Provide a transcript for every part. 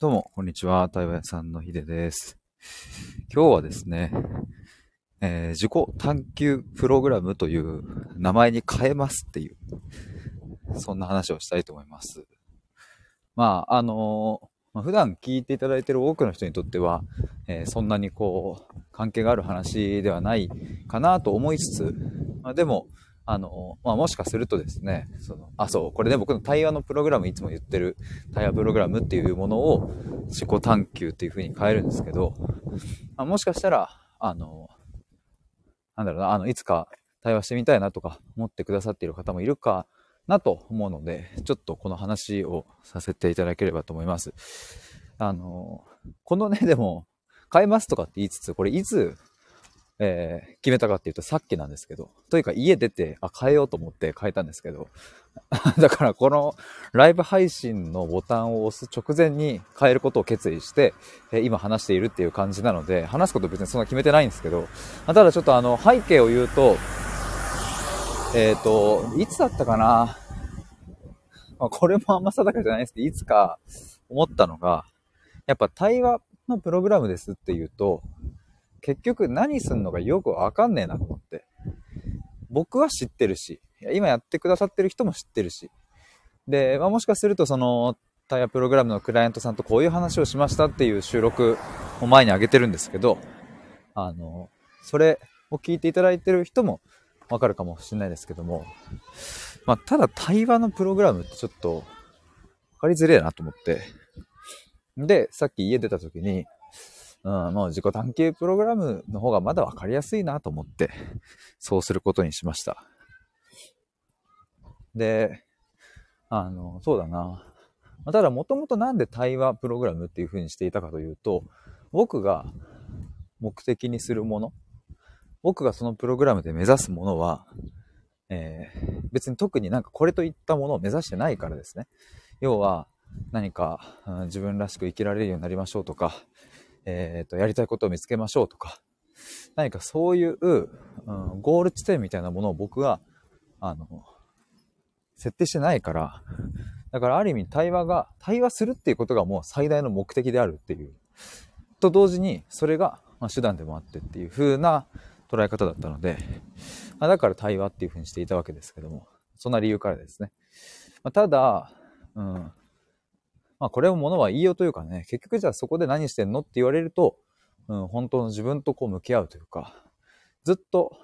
どうも、こんにちは。台湾屋さんのひでです。今日はですね、えー自己探求プログラムという名前に変えますっていう、そんな話をしたいと思います。まあ、あのーま普段聞いていただいている多くの人にとっては、えーそんなにこう、関係がある話ではないかなと思いつつ、まあ、でも、あのまあ、もしかするとですね、その、あ、そう、これね、僕の対話のプログラムいつも言ってる対話プログラムっていうものを自己探求っていう風に変えるんですけど、まあ、もしかしたら、あの、なんだろうな、あの、いつか対話してみたいなとか思ってくださっている方もいるかなと思うので、ちょっとこの話をさせていただければと思います。あの、このね、でも、変えますとかって言いつつ、これいつ、えー決めたかっていうとさっきなんですけど、というか家出て、あ、変えようと思って変えたんですけど、だからこのライブ配信のボタンを押す直前に変えることを決意して、えー今話しているっていう感じなので、話すこと別にそんな決めてないんですけど、ただちょっとあの背景を言うと、えっ、と、いつだったかな、まあ、これもあんま定かじゃないですけど、いつか思ったのが、やっぱ対話のプログラムですっていうと、結局何すんのかよくわかんねえなと思って。僕は知ってるし、今やってくださってる人も知ってるし。で、まあ、もしかするとその、タイヤプログラムのクライアントさんとこういう話をしましたっていう収録を前に上げてるんですけど、あの、それを聞いていただいてる人もわかるかもしれないですけども、まあ、ただ対話のプログラムってちょっと、わかりづれえなと思って。で、さっき家出た時に、うん、もう自己探求プログラムの方がまだわかりやすいなと思って、そうすることにしました。で、あの、そうだな。ただ、もともとなんで対話プログラムっていう風にしていたかというと、僕が目的にするもの、僕がそのプログラムで目指すものは、えー別に特になんかこれといったものを目指してないからですね。要は、何か、うん自分らしく生きられるようになりましょうとか、えっ、と、やりたいことを見つけましょうとか、何かそういう、うん、ゴール地点みたいなものを僕は、あの、設定してないから、だからある意味対話が、対話するっていうことがもう最大の目的であるっていう。と同時に、それが、まあ、手段でもあってっていう風な捉え方だったので、まあ、だから対話っていう風にしていたわけですけども、そんな理由からですね。まあ、ただ、うん。まあこれもものは言いようというかね、結局じゃあそこで何してんのって言われると、うん、本当の自分とこう向き合うというか、ずっと、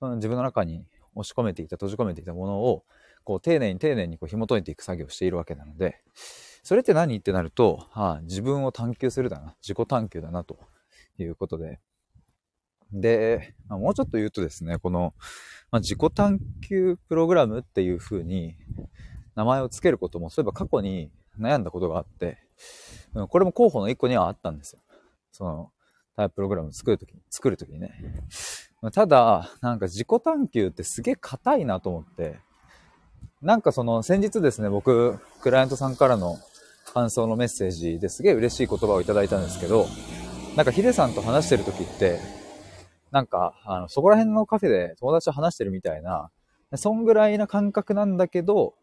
うん、自分の中に押し込めていた、閉じ込めていたものを、こう丁寧に丁寧にこう紐解いていく作業をしているわけなので、それって何ってなると、はあ、自分を探求するだな、自己探求だなということで。で、まあもうちょっと言うとですね、この、まあ、自己探求プログラムっていう風に名前を付けることも、そういえば過去に悩んだことがあって、うんこれも候補の一個にはあったんですよ。その、タイププログラムを作るときに、作るときにね。ただ、なんか自己探求ってすげえ硬いなと思って、なんかその先日ですね、僕、クライアントさんからの感想のメッセージですげえ嬉しい言葉をいただいたんですけど、なんかヒデさんと話してるときって、なんか、あの、そこら辺のカフェで友達と話してるみたいな、そんぐらいな感覚なんだけど、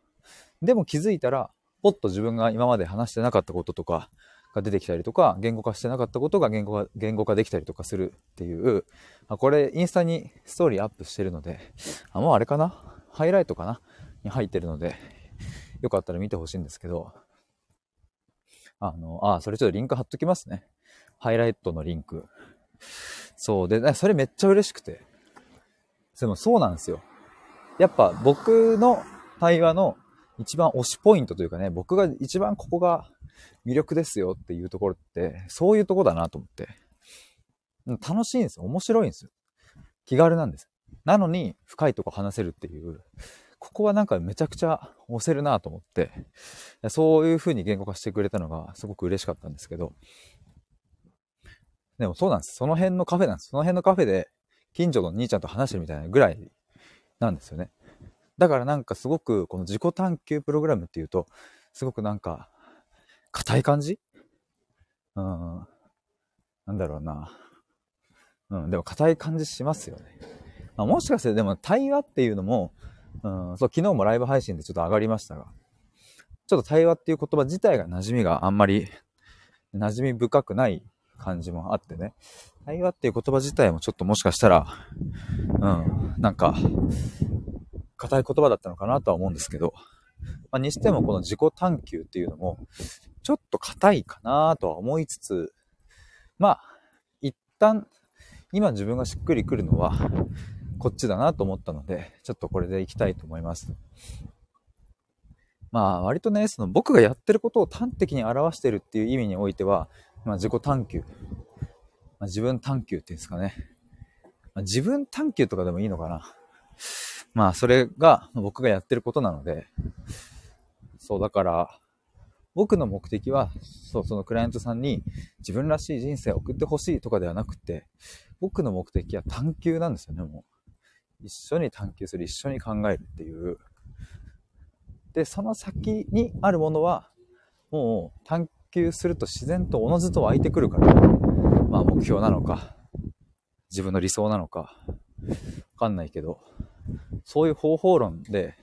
でも気づいたら、ポッと自分が今まで話してなかったこととかが出てきたりとか、言語化してなかったことが言語化言語化できたりとかするっていう、あこれインスタにストーリーアップしてるので、あもうあれかな？ハイライトかな？に入ってるので、よかったら見てほしいんですけど、あの、あ、それちょっとリンク貼っときますね。ハイライトのリンク。そう。で、それめっちゃ嬉しくて。でもそうなんですよ。やっぱ僕の対話の一番推しポイントというかね、僕が一番ここが魅力ですよっていうところって、そういうとこだなと思って。楽しいんですよ。面白いんですよ。気軽なんです。なのに、深いとこ話せるっていう、ここはなんかめちゃくちゃ押せるなと思って、そういう風に言語化してくれたのがすごく嬉しかったんですけど、でもそうなんです。その辺のカフェなんです。その辺のカフェで、近所の兄ちゃんと話してるみたいなぐらいなんですよね。だからなんかすごく、この自己探求プログラムっていうと、すごくなんか、硬い感じ？うん。なんだろうな。うん、でも硬い感じしますよね。まあ、もしかしてでも対話っていうのも、うん、そう、昨日もライブ配信でちょっと上がりましたが、ちょっと対話っていう言葉自体が馴染みがあんまり馴染み深くない感じもあってね。対話っていう言葉自体もちょっともしかしたら、うん、なんか、硬い言葉だったのかなとは思うんですけど、まあ、にしてもこの自己探求っていうのも、ちょっと硬いかなとは思いつつ、まあ、一旦、今自分がしっくりくるのは、こっちだなと思ったので、ちょっとこれでいきたいと思います。まあ、割とね、その僕がやってることを端的に表してるっていう意味においては、まあ、自己探求。まあ、自分探求っていうんですかね。まあ、自分探求とかでもいいのかな。まあ、それが僕がやってることなので、そう、だから、僕の目的は、そう、そのクライアントさんに自分らしい人生を送ってほしいとかではなくて、僕の目的は探求なんですよね、もう。一緒に探求する、一緒に考えるっていう。で、その先にあるものは、もう探求すると自然とおのずと湧いてくるから、まあ目標なのか、自分の理想なのか、わかんないけど、そういう方法論で、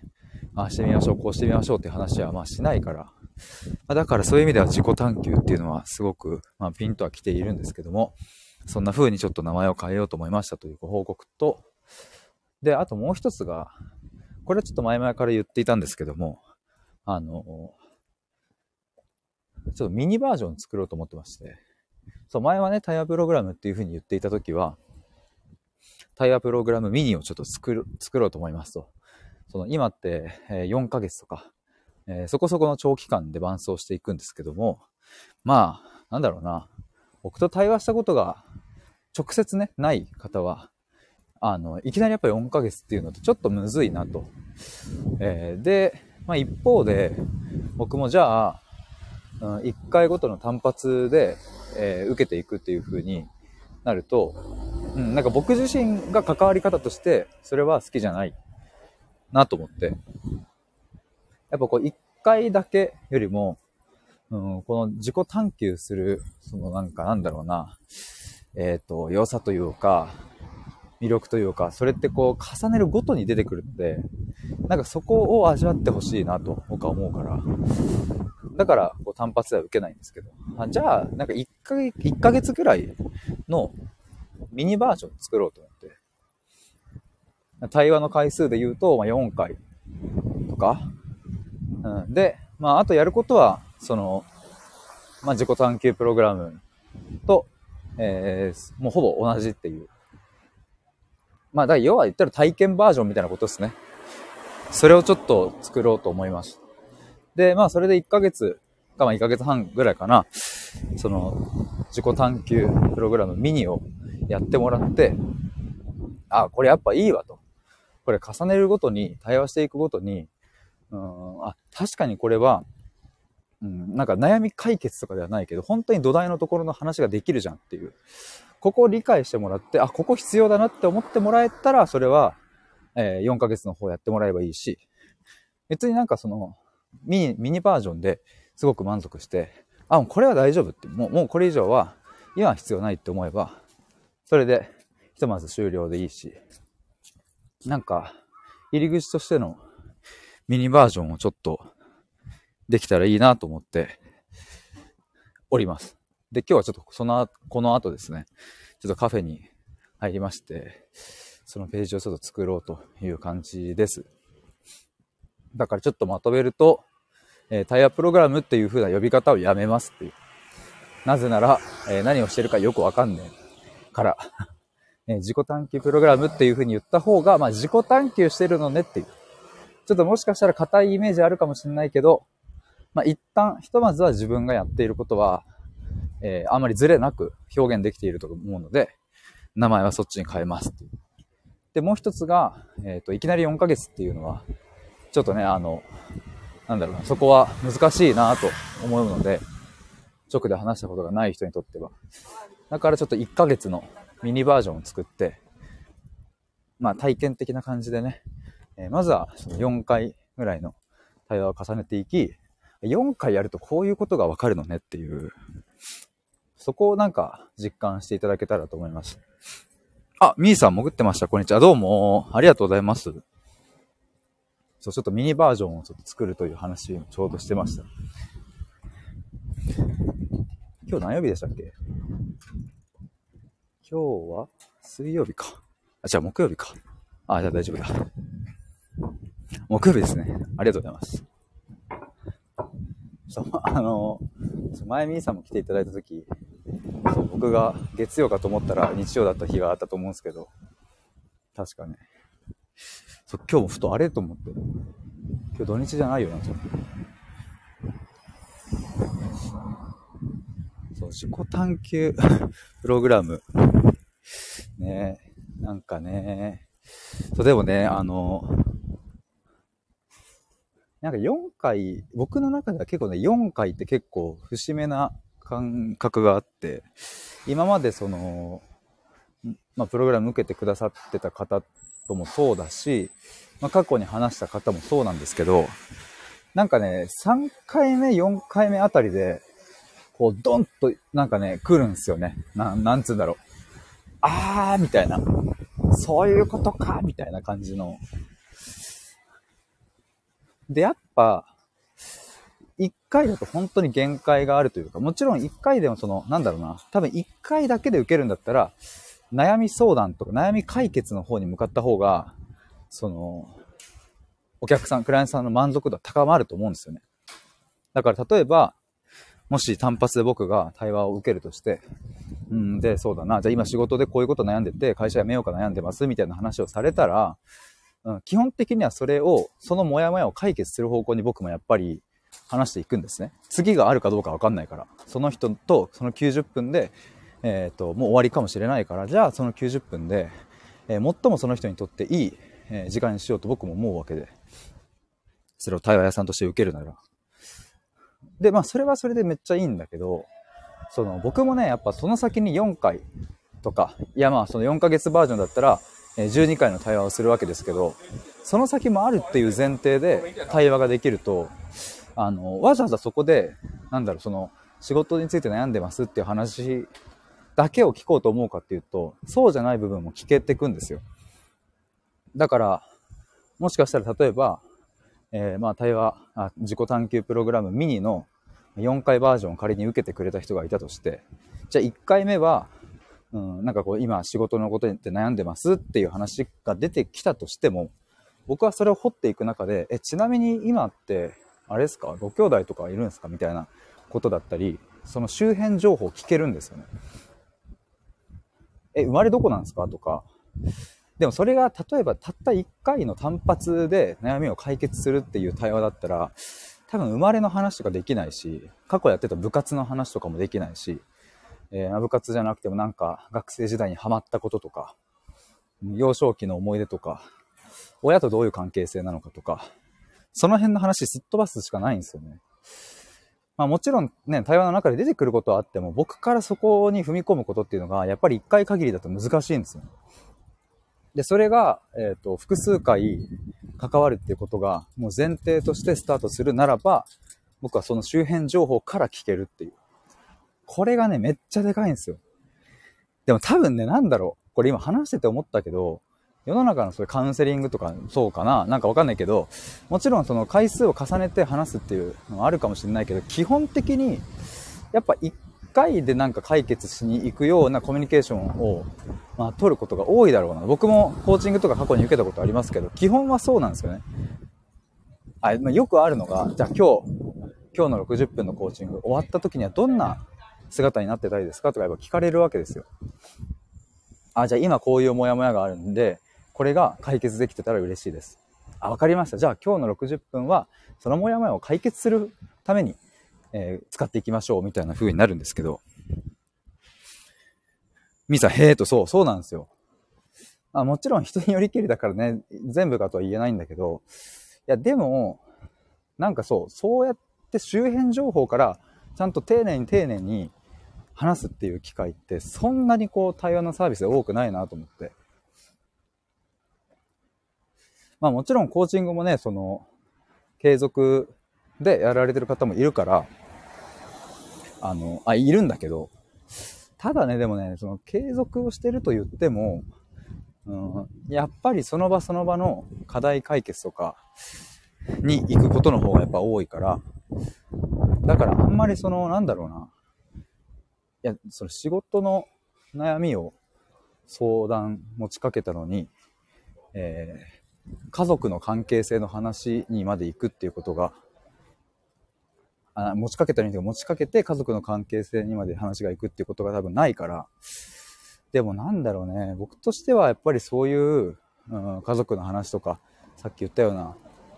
あしてみましょう、こうしてみましょうって話はまあしないから、まだからそういう意味では自己探求っていうのはすごく、まあ、ピンとは来ているんですけども、そんな風にちょっと名前を変えようと思いましたというご報告と、で、あともう一つが、これはちょっと前々から言っていたんですけども、あの、ちょっとミニバージョン作ろうと思ってまして、そう、前はね、タイヤプログラムっていう風に言っていた時は、タイヤプログラムミニをちょっと作る、作ろうと思いますと。その今って、え4ヶ月とか、え、そこそこの長期間で伴走していくんですけども、まあ、なんだろうな、僕と対話したことが直接ね、ない方は、あの、いきなりやっぱり4ヶ月っていうのってちょっとむずいなと。えー、で、まあ一方で、僕もじゃあ、うん、1回ごとの単発で、えー、受けていくっていう風になると、うん、なんか僕自身が関わり方として、それは好きじゃないなと思って、やっぱこう一回だけよりも、うん、この自己探求する、そのなんかなんだろうな、えっ、ー、と、良さというか、魅力というか、それってこう重ねるごとに出てくるので、なんかそこを味わってほしいなと僕は思うから、だからこう単発では受けないんですけど、あじゃあなんか1ヶ月、1ヶ月ぐらいのミニバージョン作ろうと思って、対話の回数で言うと、まあ、4回とか、うん。で、まあ、あとやることは、その、まあ、自己探求プログラムと、えー、もうほぼ同じっていう。まあ、だ要は言ったら体験バージョンみたいなことですね。それをちょっと作ろうと思いました。で、まあ、それで1ヶ月か、まあ、1ヶ月半ぐらいかな、その、自己探求プログラムミニをやってもらって、あ、これやっぱいいわと。これ重ねるごとに、対話していくごとに、うん、あ、確かにこれは、うん、なんか悩み解決とかではないけど、本当に土台のところの話ができるじゃんっていう。ここを理解してもらって、あ、ここ必要だなって思ってもらえたら、それは、えー、4ヶ月の方やってもらえばいいし、別になんかその、ミニ、ミニバージョンですごく満足して、あ、もうこれは大丈夫って、もう、もうこれ以上は、今は必要ないって思えば、それで、ひとまず終了でいいし、なんか、入り口としてのミニバージョンをちょっとできたらいいなと思っております。で、今日はちょっとその、この後ですね、ちょっとカフェに入りまして、そのページをちょっと作ろうという感じです。だからちょっとまとめると、え、タイヤプログラムっていう風な呼び方をやめますっていう。なぜなら、え、何をしてるかよくわかんねえから、え、自己探求プログラムっていう風に言った方が、まあ自己探求してるのねっていう。ちょっともしかしたら硬いイメージあるかもしれないけど、まあ、一旦、ひとまずは自分がやっていることは、えー、あまりずれなく表現できていると思うので、名前はそっちに変えますっていうで、もう一つが、えっ、ー、と、いきなり4ヶ月っていうのは、ちょっとね、あの、なんだろうな、そこは難しいなと思うので、直で話したことがない人にとっては。だからちょっと1ヶ月のミニバージョンを作って、まあ体験的な感じでね、えー、まずはその4回ぐらいの対話を重ねていき、4回やるとこういうことがわかるのねっていう、そこをなんか実感していただけたらと思います。あ、みーさん潜ってました。こんにちは。どうも。ありがとうございます。そう、ちょっとミニバージョンをちょっと作るという話をちょうどしてました。今日何曜日でしたっけ？今日は水曜日か。あ、じゃあ木曜日か。あ、じゃあ大丈夫だ。木曜日ですね。ありがとうございます。そう、あの、前みーさんも来ていただいたとき、そう僕が月曜かと思ったら日曜だった日があったと思うんですけど、確かね。そう、今日もふとあれと思って。今日土日じゃないよなちょっと。そう、自己探求 プログラム。ねなんかね。そう、でもね、あの、なんか4回、僕の中では結構ね、4回って結構節目な感覚があって、今までその、まあ、プログラム受けてくださってた方ともそうだし、まあ、過去に話した方もそうなんですけど、なんかね、3回目、4回目あたりで、こう、ドンと、なんかね、来るんすよね。な、なんつうんだろう。あー、みたいな。そういうことか、みたいな感じので、やっぱ、一回だと本当に限界があるというか、もちろん一回でもその、なんだろうな、多分一回だけで受けるんだったら、悩み相談とか悩み解決の方に向かった方が、その、お客さん、クライアントさんの満足度は高まると思うんですよね。だから例えば、もし単発で僕が対話を受けるとして、うんで、そうだな、じゃあ今仕事でこういうこと悩んでて、会社辞めようか悩んでますみたいな話をされたら、うん、基本的にはそれを、そのモヤモヤを解決する方向に僕もやっぱり話していくんですね。次があるかどうかわかんないから。その人とその90分で、えっ、ー、と、もう終わりかもしれないから、じゃあその90分で、えー、最もその人にとっていい、え、時間にしようと僕も思うわけで。それを対話屋さんとして受けるなら。で、まあそれはそれでめっちゃいいんだけど、その僕もね、やっぱその先に4回とか、いやまあその4ヶ月バージョンだったら、12回の対話をするわけですけど、その先もあるっていう前提で対話ができると、あの、わざわざそこで、なんだろう、その、仕事について悩んでますっていう話だけを聞こうと思うかっていうと、そうじゃない部分も聞けてくんですよ。だから、もしかしたら例えば、えー、まあ対話あ、自己探求プログラムミニの4回バージョンを仮に受けてくれた人がいたとして、じゃあ1回目は、うん、なんかこう今仕事のことで悩んでますっていう話が出てきたとしても、僕はそれを掘っていく中で、え、ちなみに今って、あれですか？ご兄弟とかいるんですか？みたいなことだったり、その周辺情報を聞けるんですよね。え、生まれどこなんですか？とか。でもそれが例えばたった1回の単発で悩みを解決するっていう対話だったら、多分生まれの話とかできないし、過去やってた部活の話とかもできないし、えー、部活じゃなくてもなんか学生時代にハマったこととか、幼少期の思い出とか、親とどういう関係性なのかとか、その辺の話すっ飛ばすしかないんですよね。まあもちろんね、対話の中で出てくることはあっても、僕からそこに踏み込むことっていうのが、やっぱり一回限りだと難しいんですよ。で、それが、えっ、ー、と、複数回関わるっていうことが、もう前提としてスタートするならば、僕はその周辺情報から聞けるっていう。これがね、めっちゃでかいんですよ。でも多分ね、なんだろう。これ今話してて思ったけど、世の中のそういうカウンセリングとかそうかななんかわかんないけど、もちろんその回数を重ねて話すっていうのはあるかもしれないけど、基本的に、やっぱ一回でなんか解決しに行くようなコミュニケーションを、まあ、取ることが多いだろうな。僕もコーチングとか過去に受けたことありますけど、基本はそうなんですよね。あ、まあ、よくあるのが、じゃあ今日、今日の60分のコーチング終わった時にはどんな姿になってたいですかとかやっぱ聞かれるわけですよ。あ、じゃあ今こういうモヤモヤがあるんで、これが解決できてたら嬉しいです。あ、わかりました。じゃあ今日の60分は、そのモヤモヤを解決するために、えー、使っていきましょうみたいな風になるんですけど。ミさん、へえと、そう、そうなんですよ。あもちろん人によりきりだからね、全部かとは言えないんだけど、いや、でも、なんかそう、そうやって周辺情報からちゃんと丁寧に丁寧に話すっていう機会ってそんなにこう対話のサービスで多くないなと思って。まあもちろんコーチングもね、その継続でやられてる方もいるから、あの、あ、いるんだけど、ただね、でもね、その継続をしてると言っても、うん、やっぱりその場その場の課題解決とかに行くことの方がやっぱ多いから、だからあんまりその、なんだろうな、いや、その仕事の悩みを相談持ちかけたのに、えー、家族の関係性の話にまで行くっていうことが、あ持ちかけたのに持ちかけて家族の関係性にまで話が行くっていうことが多分ないから、でもなんだろうね、僕としてはやっぱりそういう、うん、家族の話とか、さっき言ったような、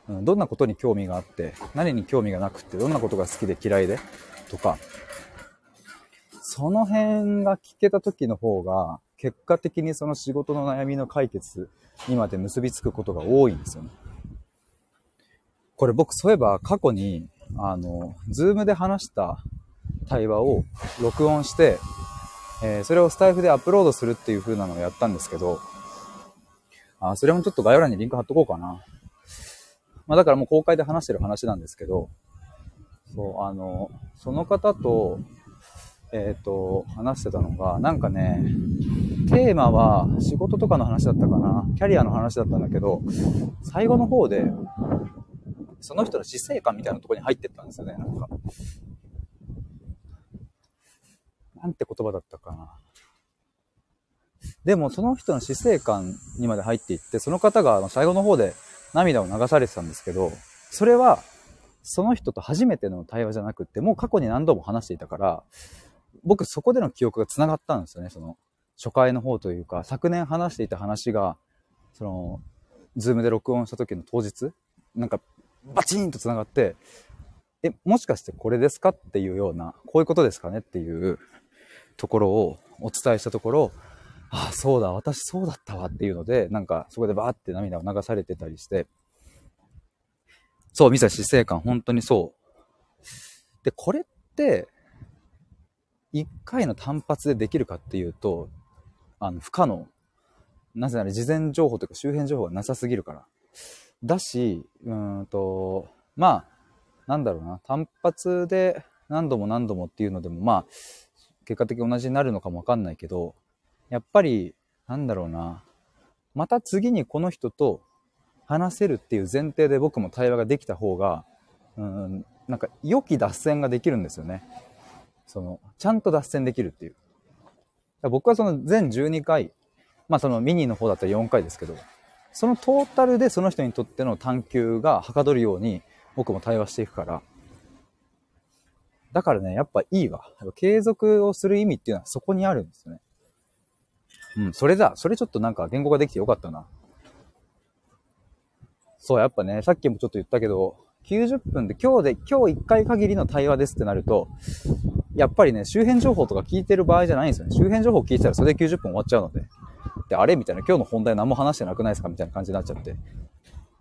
うん、どんなことに興味があって、何に興味がなくって、どんなことが好きで嫌いで、とか、その辺が聞けた時の方が、結果的にその仕事の悩みの解決にまで結びつくことが多いんですよね。これ僕そういえば過去に、あの、 Zoom で話した対話を録音して、えー、それをスタイフでアップロードするっていう風なのをやったんですけど、あ、それもちょっと概要欄にリンク貼っとこうかな。まあだからもう公開で話してる話なんですけど、そう、あの、その方と、えっ、ー、と、話してたのが、なんかね、テーマは仕事とかの話だったかな、キャリアの話だったんだけど、最後の方で、その人の死生観みたいなとこに入ってったんですよね、なんか。なんて言葉だったかな。でもその人の死生観にまで入っていって、その方が最後の方で涙を流されてたんですけど、それはその人と初めての対話じゃなくって、もう過去に何度も話していたから、僕そこでの記憶が繋がったんですよね、その初回の方というか、昨年話していた話が、その、 Zoom で録音した時の当日、なんかバチンと繋がって、え、もしかしてこれですかっていうような、こういうことですかねっていうところをお伝えしたところ、ああ、そうだ、私そうだったわっていうので、なんかそこでバーって涙を流されてたりして、そう、ミサ死生観、本当にそう。で、これって、一回の単発でできるかっていうと、あの、不可能。なぜなら事前情報というか周辺情報がなさすぎるから。だし、うんと、まあ、なんだろうな、単発で何度も何度もっていうのでも、まあ、結果的に同じになるのかもわかんないけど、やっぱり、なんだろうな、また次にこの人と話せるっていう前提で僕も対話ができた方が、うん、なんか良き脱線ができるんですよね。その、ちゃんと脱線できるっていう。僕はその全12回、まあそのミニの方だったら4回ですけど、そのトータルでその人にとっての探求がはかどるように僕も対話していくから、だからね、やっぱいいわ。継続をする意味っていうのはそこにあるんですよね。うん、それだ。それちょっとなんか言語ができてよかったな。そう、やっぱね、さっきもちょっと言ったけど、90分で今日で、今日1回限りの対話ですってなると、やっぱりね、周辺情報とか聞いてる場合じゃないんですよね。周辺情報聞いてたらそれで90分終わっちゃうので。で、あれ？みたいな、今日の本題何も話してなくないですか？みたいな感じになっちゃって。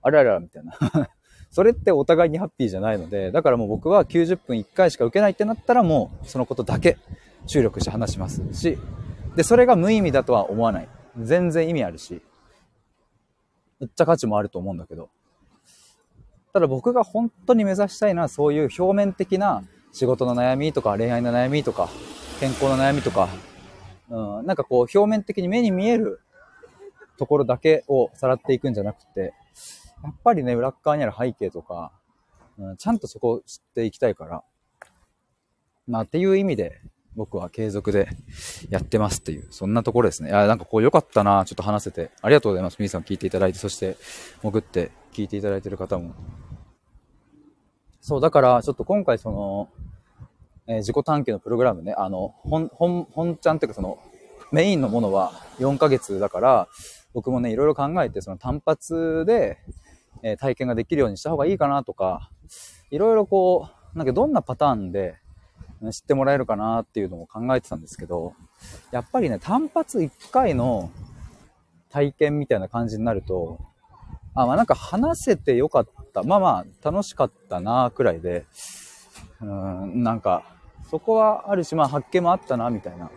あれあれみたいな。それってお互いにハッピーじゃないので、だからもう僕は90分1回しか受けないってなったらもうそのことだけ注力して話しますし、で、それが無意味だとは思わない。全然意味あるし、めっちゃ価値もあると思うんだけど。ただ僕が本当に目指したいのはそういう表面的な仕事の悩みとか恋愛の悩みとか健康の悩みとか、うん、なんかこう表面的に目に見えるところだけをさらっていくんじゃなくて、やっぱりね、裏側にある背景とか、うん、ちゃんとそこを知っていきたいから、まあっていう意味で僕は継続でやってますっていう、そんなところですね。いや、なんかこう良かったな、ちょっと話せて。ありがとうございます。皆さん聞いていただいて、そして潜って聞いていただいてる方も。そう、だからちょっと今回その、えー、自己探求のプログラムね、あの、本、本、本ちゃんっていうかその、メインのものは4ヶ月だから、僕もね、いろいろ考えて、その単発で、えー、体験ができるようにした方がいいかなとか、いろいろこう、なんかどんなパターンで、知ってもらえるかなっていうのを考えてたんですけど、やっぱりね、単発1回の体験みたいな感じになると、あ、まあなんか話せてよかった。まあまあ楽しかったなくらいで、うん、なんか、そこはあるし、まあ発見もあったな、みたいな。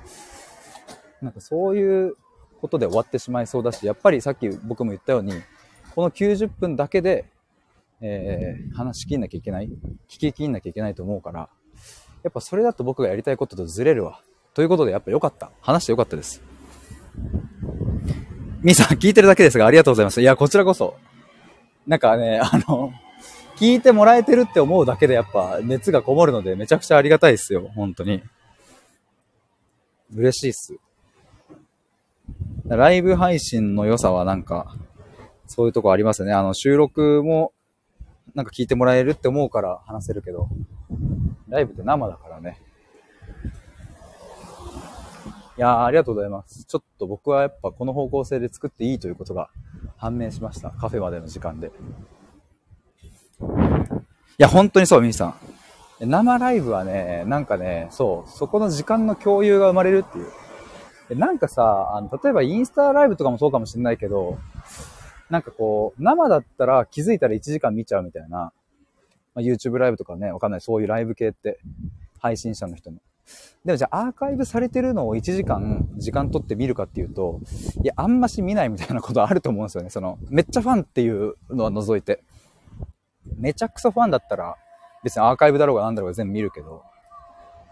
なんかそういうことで終わってしまいそうだし、やっぱりさっき僕も言ったように、この90分だけで、えー、話しきんなきゃいけない、聞ききんなきゃいけないと思うから、やっぱそれだと僕がやりたいこととずれるわ。ということで、やっぱ良かった。話して良かったです。みーさん、聞いてるだけですが、ありがとうございます。いや、こちらこそ。なんかね、あの、聞いてもらえてるって思うだけでやっぱ熱がこもるのでめちゃくちゃありがたいですよ。本当に。嬉しいっす。ライブ配信の良さはなんか、そういうとこありますよね。あの、収録も、なんか聞いてもらえるって思うから話せるけど、ライブって生だからね。いやー、ありがとうございます。ちょっと僕はやっぱこの方向性で作っていいということが判明しました。カフェまでの時間で。いや、本当にそう、ミーさん。生ライブはね、なんかね、そう、そこの時間の共有が生まれるっていう。なんかさ、あの、例えばインスタライブとかもそうかもしれないけど、なんかこう、生だったら気づいたら1時間見ちゃうみたいな、まあ、YouTube ライブとかね、わかんない、そういうライブ系って、配信者の人の。でもじゃあアーカイブされてるのを1時間、時間取って見るかっていうと、いや、あんまし見ないみたいなことあると思うんですよね。その、めっちゃファンっていうのは除いて。めちゃくそファンだったら、別にアーカイブだろうが何だろうが全部見るけど、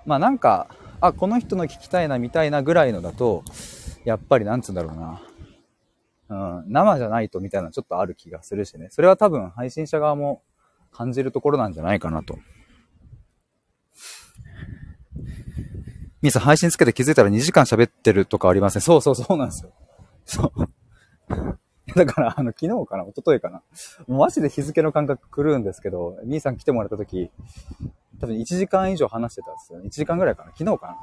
まあなんか、あ、この人の聞きたいな、見たいなぐらいのだと、やっぱりなんつうんだろうな。うん、生じゃないとみたいなちょっとある気がするしね。それは多分配信者側も感じるところなんじゃないかなと。みーさん配信つけて気づいたら2時間喋ってるとかありません。そうそうそうなんですよ。そう。だから、あの、昨日かな一昨日かなマジで日付の感覚狂うんですけど、みーさん来てもらった時、多分1時間以上話してたんですよね。1時間ぐらいかな昨日かな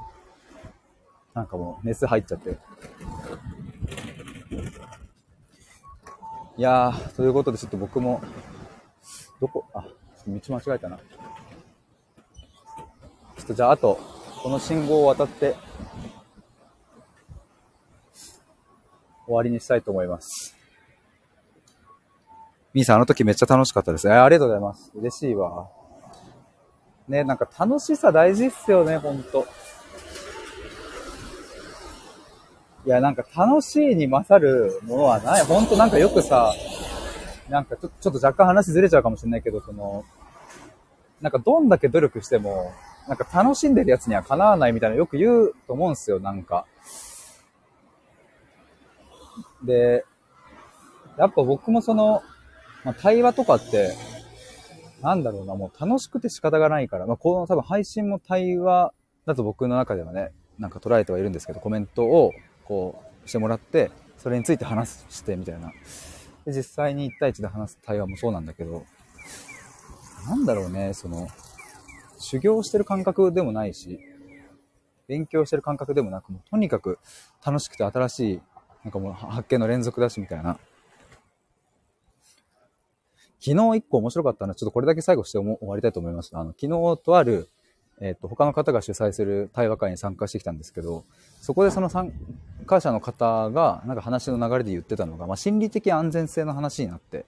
なんかもう熱入っちゃって。いやー、ということでちょっと僕も、どこ、あ、道間違えたな。ちょっとじゃああと、この信号を渡って、終わりにしたいと思います。みーさん、あの時めっちゃ楽しかったです。えありがとうございます。嬉しいわ。ね、なんか楽しさ大事っすよね、ほんと。いや、なんか楽しいに勝るものはない。ほんとなんかよくさ、なんかちょちょっと若干話ずれちゃうかもしれないけど、その、なんかどんだけ努力しても、なんか楽しんでるやつにはかなわないみたいなよく言うと思うんすよ、なんか。で、やっぱ僕もその、まあ、対話とかって、なんだろうな、もう楽しくて仕方がないから、まあ、この多分配信も対話だと僕の中ではね、なんか捉えてはいるんですけど、コメントをこうしてもらって、それについて話してみたいな。で、実際に1対1で話す対話もそうなんだけど、なんだろうね、その、修行してる感覚でもないし、勉強してる感覚でもなく、もうとにかく楽しくて新しい、なんかもう発見の連続だしみたいな。昨日一個面白かったのは、ちょっとこれだけ最後して終わりたいと思います。あの、昨日とある、えっ、ー、と、他の方が主催する対話会に参加してきたんですけど、そこでその参加者の方が、なんか話の流れで言ってたのが、まあ、心理的安全性の話になって、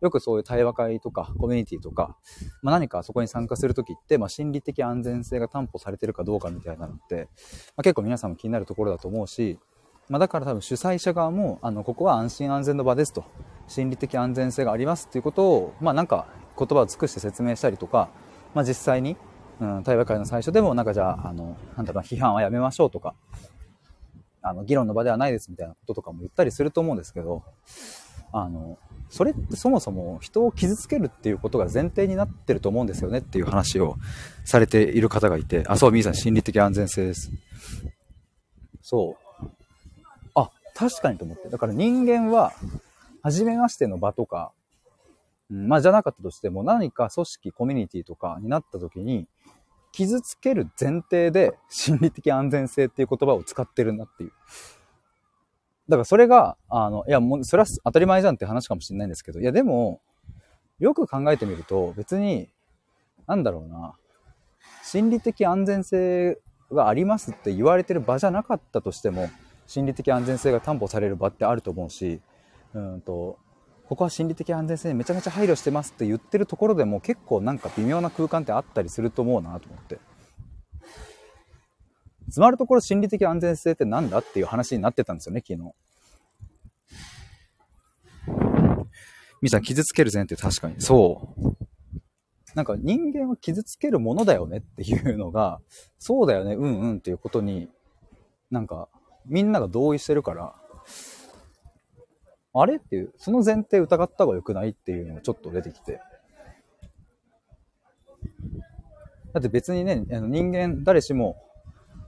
よくそういう対話会とかコミュニティとか、まあ、何かそこに参加するときって、まあ、心理的安全性が担保されてるかどうかみたいなのって、まあ、結構皆さんも気になるところだと思うし、ま、だから多分主催者側も、あの、ここは安心安全の場ですと、心理的安全性がありますっていうことを、まあなんか言葉を尽くして説明したりとか、まあ実際に、うん、対話会の最初でもなんかじゃあ、あの、なんだろう批判はやめましょうとか、あの、議論の場ではないですみたいなこととかも言ったりすると思うんですけど、あの、それってそもそも人を傷つけるっていうことが前提になってると思うんですよねっていう話をされている方がいて、あ、そう、みーさん、心理的安全性です。そう。あ、確かにと思って。だから人間は、初めましての場とか、うん、まあじゃなかったとしても何か組織、コミュニティとかになった時に、傷つける前提で心理的安全性っていう言葉を使ってるなっていう。だからそれが、あの、いや、もう、それは当たり前じゃんって話かもしれないんですけど、いや、でも、よく考えてみると、別に、なんだろうな、心理的安全性がありますって言われてる場じゃなかったとしても、心理的安全性が担保される場ってあると思うし、うんと、ここは心理的安全性めちゃめちゃ配慮してますって言ってるところでも結構なんか微妙な空間ってあったりすると思うなと思って。つまるところ心理的安全性って何だっていう話になってたんですよね、昨日。みさん、傷つける前提確かに。そう。なんか人間は傷つけるものだよねっていうのが、そうだよね、うんうんっていうことに、なんかみんなが同意してるから、あれっていう、その前提疑った方が良くないっていうのがちょっと出てきて。だって別にね、あの人間誰しも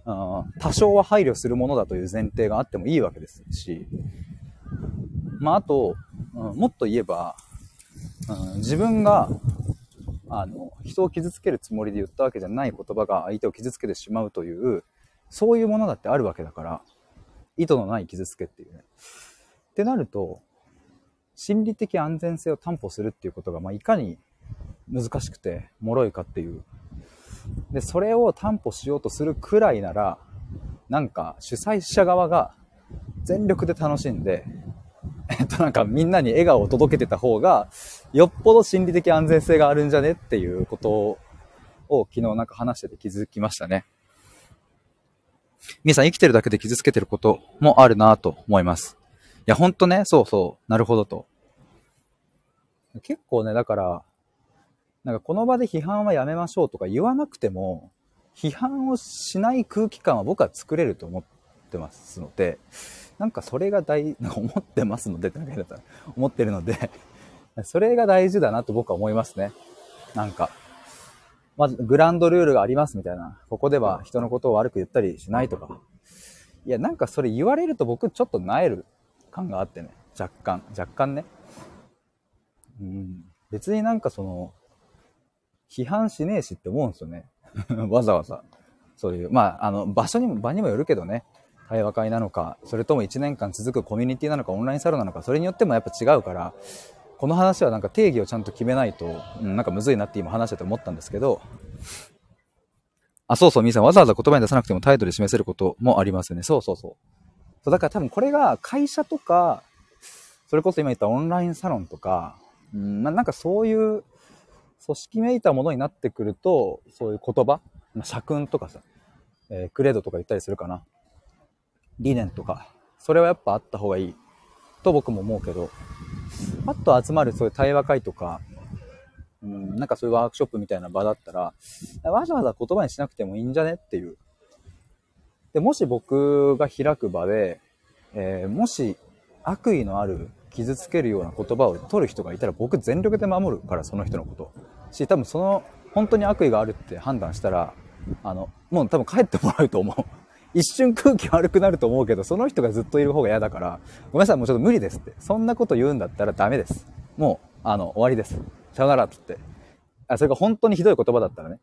あ多少は配慮するものだという前提があってもいいわけですし、まあ、あと、うん、もっと言えば、うん、自分が、あの、人を傷つけるつもりで言ったわけじゃない言葉が相手を傷つけてしまうという、そういうものだってあるわけだから、意図のない傷つけっていうね。ってなると、心理的安全性を担保するっていうことが、まあ、いかに難しくて、脆いかっていうで、それを担保しようとするくらいなら、なんか主催者側が全力で楽しんで、えっとなんかみんなに笑顔を届けてた方が、よっぽど心理的安全性があるんじゃねっていうことを昨日なんか話してて気づきましたね。皆さん生きてるだけで傷つけてることもあるなと思います。いや、ほんとね、そうそう、なるほどと。結構ね、だから、なんかこの場で批判はやめましょうとか言わなくても、批判をしない空気感は僕は作れると思ってますので、なんかそれが大、なんか思ってますのでってだけだったら、思ってるのでそれが大事だなと僕は思いますね。なんか、まずグランドルールがありますみたいな。ここでは人のことを悪く言ったりしないとか。いや、なんかそれ言われると僕ちょっと萎える感があってね。若干、若干ね。うん。別になんかその、批判しねえしって思うんですよね。わざわざ。そういう、まあ、あの、場所にも、場にもよるけどね。対話会なのか、それとも1年間続くコミュニティなのか、オンラインサロンなのか、それによってもやっぱ違うから、この話はなんか定義をちゃんと決めないと、うん、なんかむずいなって今話してて思ったんですけど、あ、そうそう、みーさん、わざわざ言葉に出さなくても態度で示せることもありますよね。そうそうそう。そうだから多分これが会社とか、それこそ今言ったオンラインサロンとか、うん、なんかそういう組織めいたものになってくると、そういう言葉、社訓とかさ、えー、クレードとか言ったりするかな。理念とか、それはやっぱあった方がいいと僕も思うけど、あと集まるそういう対話会とか、うん、なんかそういうワークショップみたいな場だったら、わざわざ言葉にしなくてもいいんじゃねっていう。で、もし僕が開く場で、えー、もし悪意のある傷つけるような言葉を取る人がいたら僕全力で守るから、その人のこと。し、多分その、本当に悪意があるって判断したら、あの、もう多分帰ってもらうと思う。一瞬空気悪くなると思うけど、その人がずっといる方が嫌だから、ごめんなさい、もうちょっと無理ですって。そんなこと言うんだったらダメです。もう、あの、終わりです。さよならって言って。あ、それが本当にひどい言葉だったらね。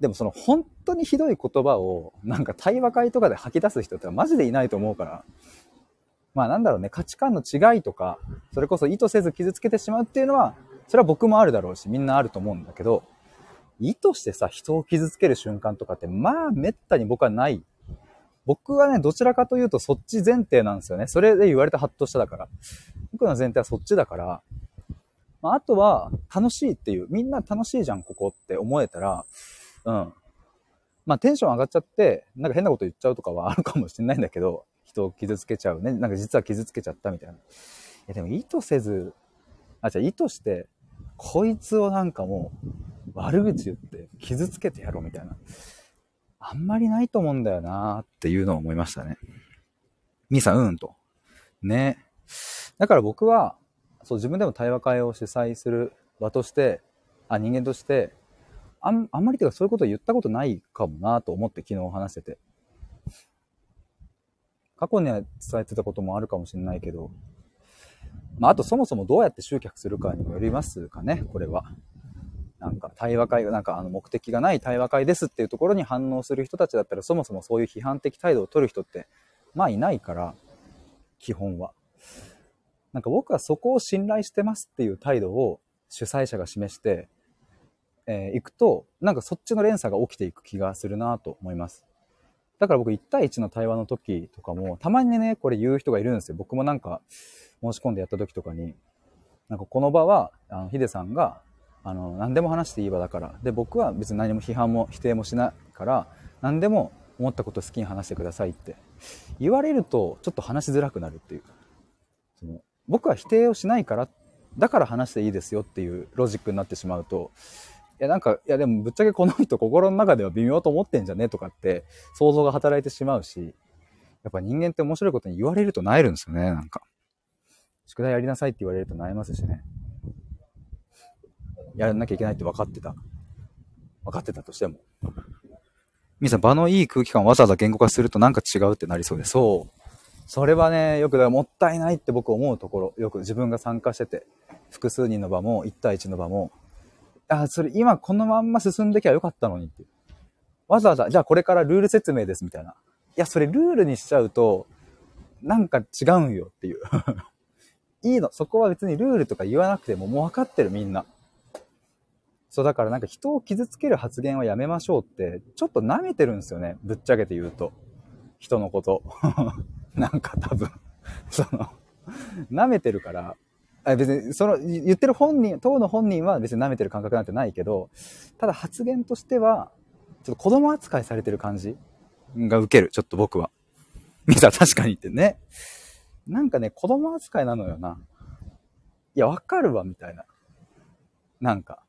でもその本当にひどい言葉を、なんか対話会とかで吐き出す人ってマジでいないと思うから、まあなんだろうね、価値観の違いとか、それこそ意図せず傷つけてしまうっていうのは、それは僕もあるだろうし、みんなあると思うんだけど、意図してさ、人を傷つける瞬間とかって、まあ、めったに僕はない。僕はね、どちらかというとそっち前提なんですよね。それで言われてハッとしただから。僕の前提はそっちだから、まあ、あとは、楽しいっていう、みんな楽しいじゃん、ここって思えたら、うん。まあ、テンション上がっちゃって、なんか変なこと言っちゃうとかはあるかもしれないんだけど、人を傷つけちゃうね。なんか実は傷つけちゃったみたいな。いや、でも意図せず、あ、じゃあ意図してこいつをなんかもう悪口言って傷つけてやろうみたいな。あんまりないと思うんだよなっていうのを思いましたね。みーさん、うんと。ね。だから僕は、そう自分でも対話会を主催する場として、あ、人間として、あんあんまりてかそういうこと言ったことないかもなと思って昨日話してて。過去には伝えてたこともあるかもしれないけど、まあ、あとそもそもどうやって集客するかにもよりますかね、これは。なんか対話会が、なんかあの目的がない対話会ですっていうところに反応する人たちだったらそもそもそういう批判的態度を取る人ってまあいないから、基本は。なんか僕はそこを信頼してますっていう態度を主催者が示して、えー、いくと、なんかそっちの連鎖が起きていく気がするなと思います。だから僕1対1の対話の時とかも、たまにね、これ言う人がいるんですよ。僕もなんか、申し込んでやった時とかに、なんかこの場は、あの、ヒデさんが、あの、何でも話していい場だから、で、僕は別に何も批判も否定もしないから、何でも思ったこと好きに話してくださいって言われると、ちょっと話しづらくなるっていう。その僕は否定をしないから、だから話していいですよっていうロジックになってしまうと、いや、なんか、いや、でもぶっちゃけこの人心の中では微妙と思ってんじゃねとかって想像が働いてしまうし、やっぱ人間って面白いことに言われると萎えるんですよね、なんか。宿題やりなさいって言われると悩ますしね。やらなきゃいけないって分かってた。分かってたとしても。みさん、場のいい空気感をわざわざ言語化するとなんか違うってなりそうで、そう。それはね、よくもったいないって僕思うところ、よく自分が参加してて、複数人の場も、1対1の場も、あ、それ今このまんま進んできゃよかったのにっていうわざわざ、じゃあこれからルール説明ですみたいな。いや、それルールにしちゃうと、なんか違うんよっていう いいの。そこは別にルールとか言わなくてももう分かってるみんな。そう、だからなんか人を傷つける発言はやめましょうって、ちょっと舐めてるんですよね。ぶっちゃけて言うと。人のこと。なんか多分その、舐めてるから、あ別に、その、言ってる本人、当の本人は別に舐めてる感覚なんてないけど、ただ発言としては、ちょっと子供扱いされてる感じが受ける、ちょっと僕は。みさ確かにってね。なんかね、子供扱いなのよな。いや、わかるわ、みたいな。なんか。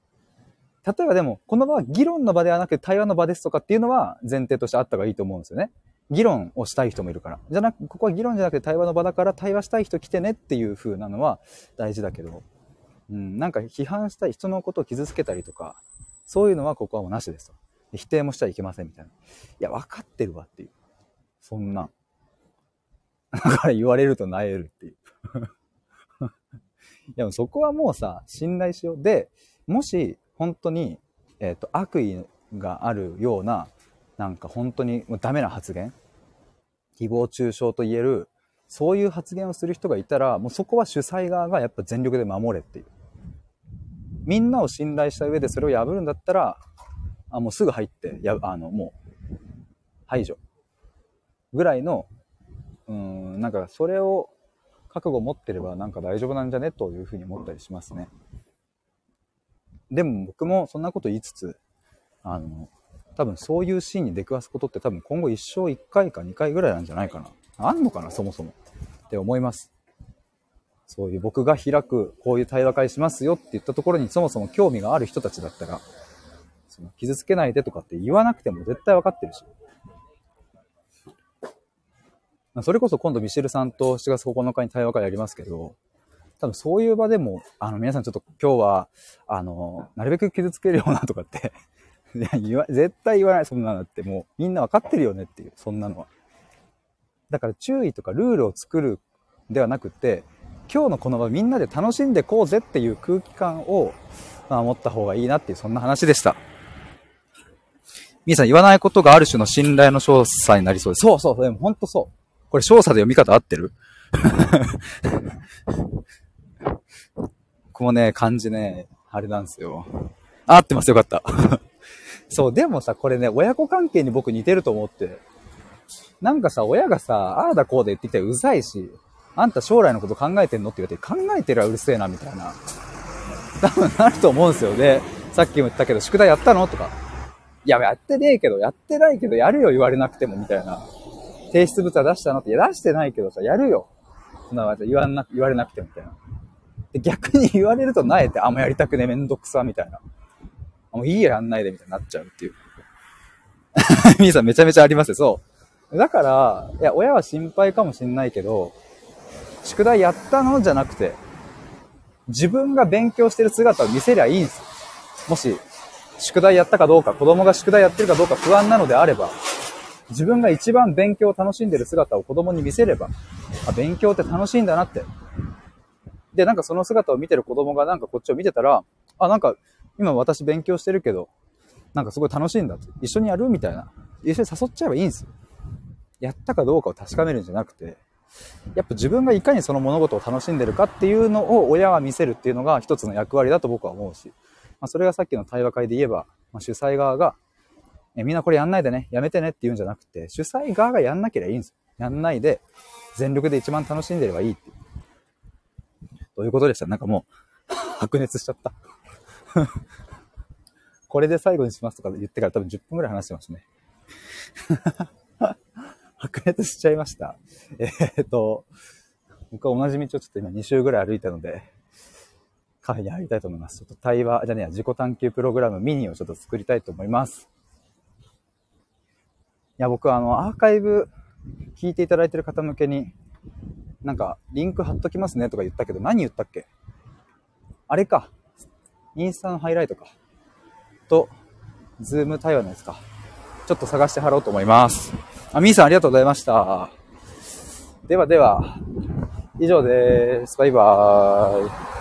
例えばでも、この場は議論の場ではなく対話の場ですとかっていうのは前提としてあった方がいいと思うんですよね。議論をしたい人もいるから。じゃなく、ここは議論じゃなくて対話の場だから対話したい人来てねっていう風なのは大事だけど、うん、なんか批判したい人のことを傷つけたりとか、そういうのはここはもうなしですと。否定もしちゃいけませんみたいな。いや、分かってるわっていう。そんな。だから言われると萎えるっていう。いや、そこはもうさ、信頼しよう。で、もし、本当に、えっ、ー、と、悪意があるような、なんか本当にもうダメな発言、誹謗中傷と言える、そういう発言をする人がいたら、もうそこは主催側がやっぱ全力で守れっていう。みんなを信頼した上でそれを破るんだったら、あもうすぐ入って、やあの、もう、排除。ぐらいの、うん、なんかそれを覚悟持ってればなんか大丈夫なんじゃね？というふうに思ったりしますね。でも僕もそんなこと言いつつ、あの、多分そういうシーンに出くわすことって多分今後一生1回か2回ぐらいなんじゃないかな。あんのかな、そもそも。って思います。そういう僕が開く、こういう対話会しますよって言ったところにそもそも興味がある人たちだったら、その傷つけないでとかって言わなくても絶対分かってるし。それこそ今度ミシェルさんと7月9日に対話会やりますけど、多分そういう場でも、あの皆さんちょっと今日は、あの、なるべく傷つけるようなとかって、言わ、絶対言わない、そんなのって。もう、みんなわかってるよねっていう、そんなのは。だから注意とかルールを作るではなくて、今日のこの場みんなで楽しんでこうぜっていう空気感を、まあ、持った方がいいなっていう、そんな話でした。みーさん、言わないことがある種の信頼の調査になりそうです。そうそう、でも本当そう。これ調査で読み方合ってる？このね、漢字ね、あれなんですよ。合ってます、よかった。そう、でもさ、これね、親子関係に僕似てると思って。なんかさ、親がさ、ああだこうでってきたらうざいし、あんた将来のこと考えてんの？って言われて、考えてるはうるせえな、みたいな。多分なると思うんですよね。さっきも言ったけど、宿題やったの？とか。いや、やってねえけど、やってないけど、やるよ、言われなくても、みたいな。提出物は出したの？って、いや、出してないけどさ、やるよ。そんな言わな、言われなくても、みたいな。で、逆に言われるとなえて、あ、もうやりたくねめんどくさ、みたいな。もういいや、やんないで、みたいになっちゃうっていう。みーさんめちゃめちゃありますよ、そう。だから、いや、親は心配かもしんないけど、宿題やったのじゃなくて、自分が勉強してる姿を見せりゃいいんですよ。もし、宿題やったかどうか、子供が宿題やってるかどうか不安なのであれば、自分が一番勉強を楽しんでる姿を子供に見せれば、あ、勉強って楽しいんだなって。で、なんかその姿を見てる子供がなんかこっちを見てたら、あ、なんか今私勉強してるけど、なんかすごい楽しいんだと。一緒にやるみたいな。一緒に誘っちゃえばいいんですよ。やったかどうかを確かめるんじゃなくて、やっぱ自分がいかにその物事を楽しんでるかっていうのを親は見せるっていうのが一つの役割だと僕は思うし、まあ、それがさっきの対話会で言えば、まあ、主催側が、えみんなこれやんないでね、やめてねって言うんじゃなくて、主催側がやんなければいいんですよ。やんないで、全力で一番楽しんでればいいっていう。どういうことでした？なんかもう、白熱しちゃった。これで最後にしますとか言ってから多分10分くらい話してますね。白熱しちゃいました。えー、っと、僕は同じ道をちょっと今2周ぐらい歩いたので、カフェに入りたいと思います。ちょっと対話、じゃねえや自己探求プログラムミニをちょっと作りたいと思います。いや、僕はあの、アーカイブ聞いていただいてる方向けに、なんか、リンク貼っときますねとか言ったけど、何言ったっけ？あれか。インスタのハイライトか。と、 Zoom 対話のやつか。ちょっと探して貼ろうと思います。あ、みーさんありがとうございました。ではでは、以上です。バイバーイ。